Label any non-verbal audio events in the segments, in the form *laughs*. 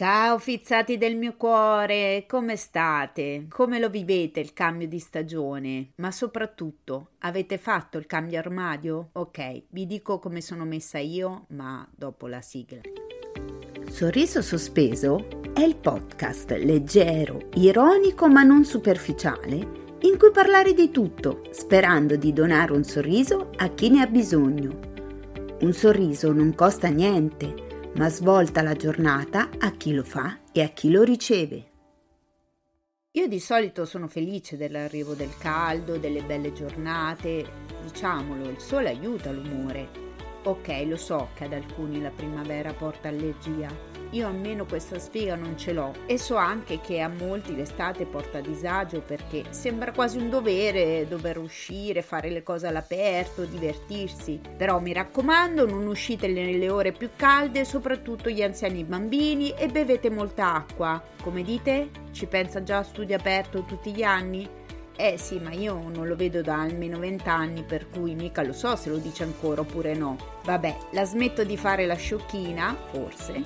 Ciao fizzati del mio cuore, come state? Come lo vivete il cambio di stagione? Ma soprattutto, avete fatto il cambio armadio? Ok, vi dico come sono messa io, ma dopo la sigla. Sorriso sospeso è il podcast leggero, ironico ma non superficiale in cui parlare di tutto, sperando di donare un sorriso a chi ne ha bisogno. Un sorriso non costa niente ma svolta la giornata a chi lo fa e a chi lo riceve. Io di solito sono felice dell'arrivo del caldo, delle belle giornate, diciamolo, il sole aiuta l'umore. Ok, lo so che ad alcuni la primavera porta allergia, io almeno questa sfiga non ce l'ho e so anche che a molti l'estate porta disagio perché sembra quasi un dovere dover uscire, fare le cose all'aperto, divertirsi. Però mi raccomando, non uscite nelle ore più calde, soprattutto gli anziani bambini e bevete molta acqua. Come dite? Ci pensa già a studio aperto tutti gli anni? Eh sì, ma io non lo vedo da almeno vent'anni, per cui mica lo so se lo dice ancora oppure no. Vabbè, la smetto di fare la sciocchina, forse,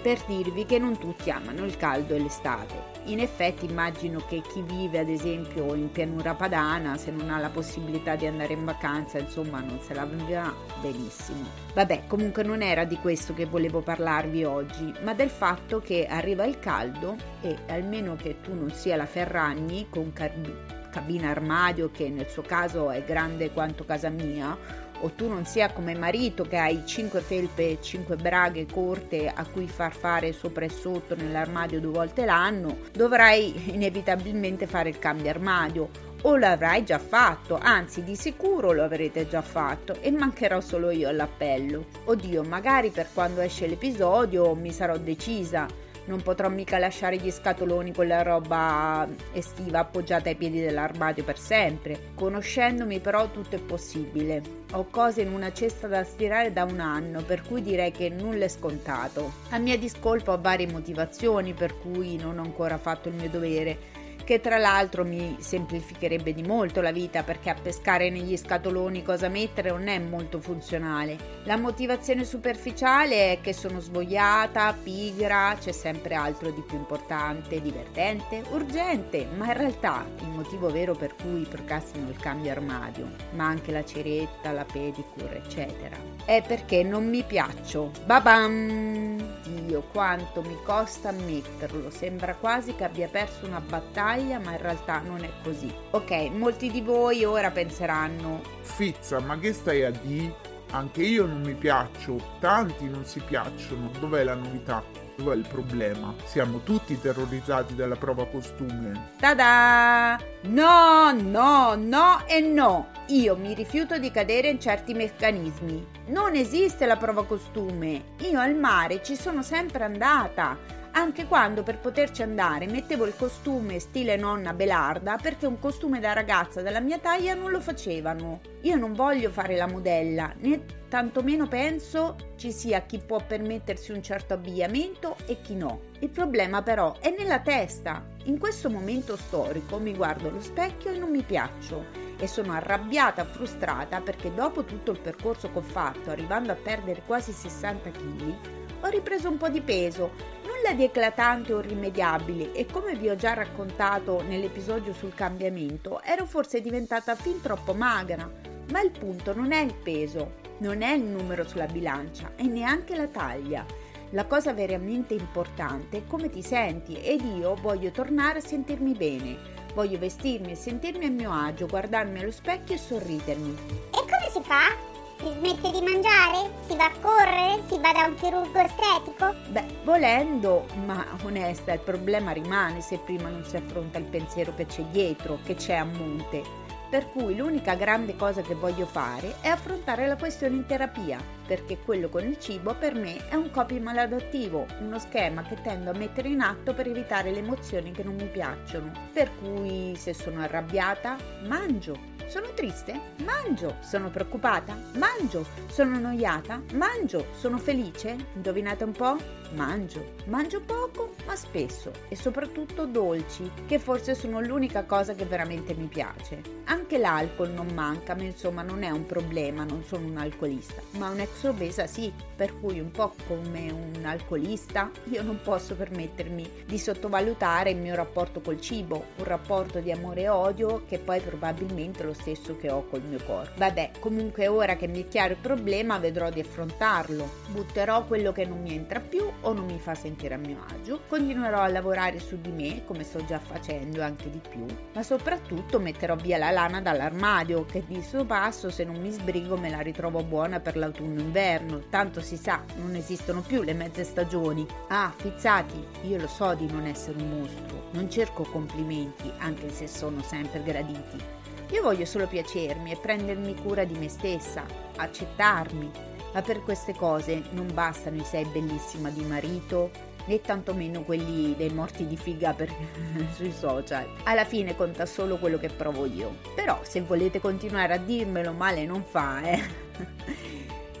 per dirvi che non tutti amano il caldo e l'estate. In effetti immagino che chi vive ad esempio in pianura padana, se non ha la possibilità di andare in vacanza, insomma non se la vivrà benissimo. Vabbè, comunque non era di questo che volevo parlarvi oggi, ma del fatto che arriva il caldo e almeno che tu non sia la Ferragni con car- cabina armadio che nel suo caso è grande quanto casa mia, o tu non sia come marito che hai 5 felpe e 5 braghe corte a cui far fare sopra e sotto nell'armadio due volte l'anno, dovrai inevitabilmente fare il cambio armadio o l'avrai già fatto, anzi di sicuro lo avrete già fatto e mancherò solo io all'appello. Oddio, magari per quando esce l'episodio mi sarò decisa non potrò mica lasciare gli scatoloni con la roba estiva appoggiata ai piedi dell'armadio per sempre. Conoscendomi però tutto è possibile. Ho cose in una cesta da stirare da un anno, per cui direi che nulla è scontato. A mia discolpa ho varie motivazioni per cui non ho ancora fatto il mio dovere che tra l'altro mi semplificherebbe di molto la vita perché a pescare negli scatoloni cosa mettere non è molto funzionale. La motivazione superficiale è che sono svogliata, pigra, c'è sempre altro di più importante, divertente, urgente, ma in realtà il motivo vero per cui procrastino il cambio armadio, ma anche la ceretta, la pedicure, eccetera, è perché non mi piaccio. Babam! Dio, quanto mi costa ammetterlo, sembra quasi che abbia perso una battaglia battaglia, ma in realtà non è così. Ok, molti di voi ora penseranno: Fizza, ma che stai a di? Anche io non mi piaccio, tanti non si piacciono. Dov'è la novità? Dov'è il problema? Siamo tutti terrorizzati dalla prova costume. Tada! No, no, no e no! Io mi rifiuto di cadere in certi meccanismi. Non esiste la prova costume. Io al mare ci sono sempre andata anche quando per poterci andare mettevo il costume stile nonna Belarda perché un costume da ragazza della mia taglia non lo facevano. Io non voglio fare la modella, né tantomeno penso ci sia chi può permettersi un certo abbigliamento e chi no. Il problema però è nella testa. In questo momento storico mi guardo allo specchio e non mi piaccio e sono arrabbiata, frustrata perché dopo tutto il percorso che ho fatto, arrivando a perdere quasi 60 kg, ho ripreso un po' di peso, nulla di eclatante o irrimediabile e come vi ho già raccontato nell'episodio sul cambiamento, ero forse diventata fin troppo magra, ma il punto non è il peso, non è il numero sulla bilancia e neanche la taglia. La cosa veramente importante è come ti senti ed io voglio tornare a sentirmi bene. Voglio vestirmi e sentirmi a mio agio, guardarmi allo specchio e sorridermi. E come si fa? Si smette di mangiare? Si va a correre? Si va da un chirurgo estetico? Beh, volendo, ma onesta, il problema rimane se prima non si affronta il pensiero che c'è dietro, che c'è a monte. Per cui l'unica grande cosa che voglio fare è affrontare la questione in terapia, perché quello con il cibo per me è un copy maladattivo, uno schema che tendo a mettere in atto per evitare le emozioni che non mi piacciono. Per cui se sono arrabbiata, mangio Sono triste? Mangio. Sono preoccupata? Mangio. Sono annoiata? Mangio. Sono felice? Indovinate un po'? Mangio. Mangio poco, ma spesso e soprattutto dolci, che forse sono l'unica cosa che veramente mi piace. Anche l'alcol non manca, ma insomma non è un problema, non sono un alcolista, ma un'ex obesa sì, per cui un po' come un alcolista io non posso permettermi di sottovalutare il mio rapporto col cibo, un rapporto di amore e odio che poi probabilmente lo stesso che ho col mio corpo. Vabbè, comunque ora che mi è chiaro il problema vedrò di affrontarlo. Butterò quello che non mi entra più o non mi fa sentire a mio agio, continuerò a lavorare su di me come sto già facendo anche di più, ma soprattutto metterò via la lana dall'armadio che di suo passo se non mi sbrigo me la ritrovo buona per l'autunno-inverno, tanto si sa, non esistono più le mezze stagioni. Ah, fizzati, io lo so di non essere un mostro, non cerco complimenti anche se sono sempre graditi. Io voglio solo piacermi e prendermi cura di me stessa, accettarmi, ma per queste cose non bastano i sei bellissima di marito, né tantomeno quelli dei morti di figa per, *laughs* sui social. Alla fine conta solo quello che provo io. Però se volete continuare a dirmelo male non fa, eh.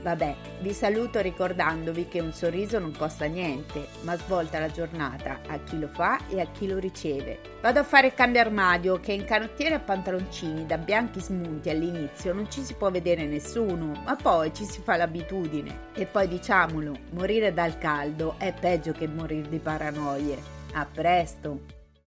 Vabbè, vi saluto ricordandovi che un sorriso non costa niente, ma svolta la giornata a chi lo fa e a chi lo riceve. Vado a fare il cambio armadio che in canottiere a pantaloncini da bianchi smunti all'inizio non ci si può vedere nessuno, ma poi ci si fa l'abitudine. E poi diciamolo, morire dal caldo è peggio che morire di paranoie. A presto!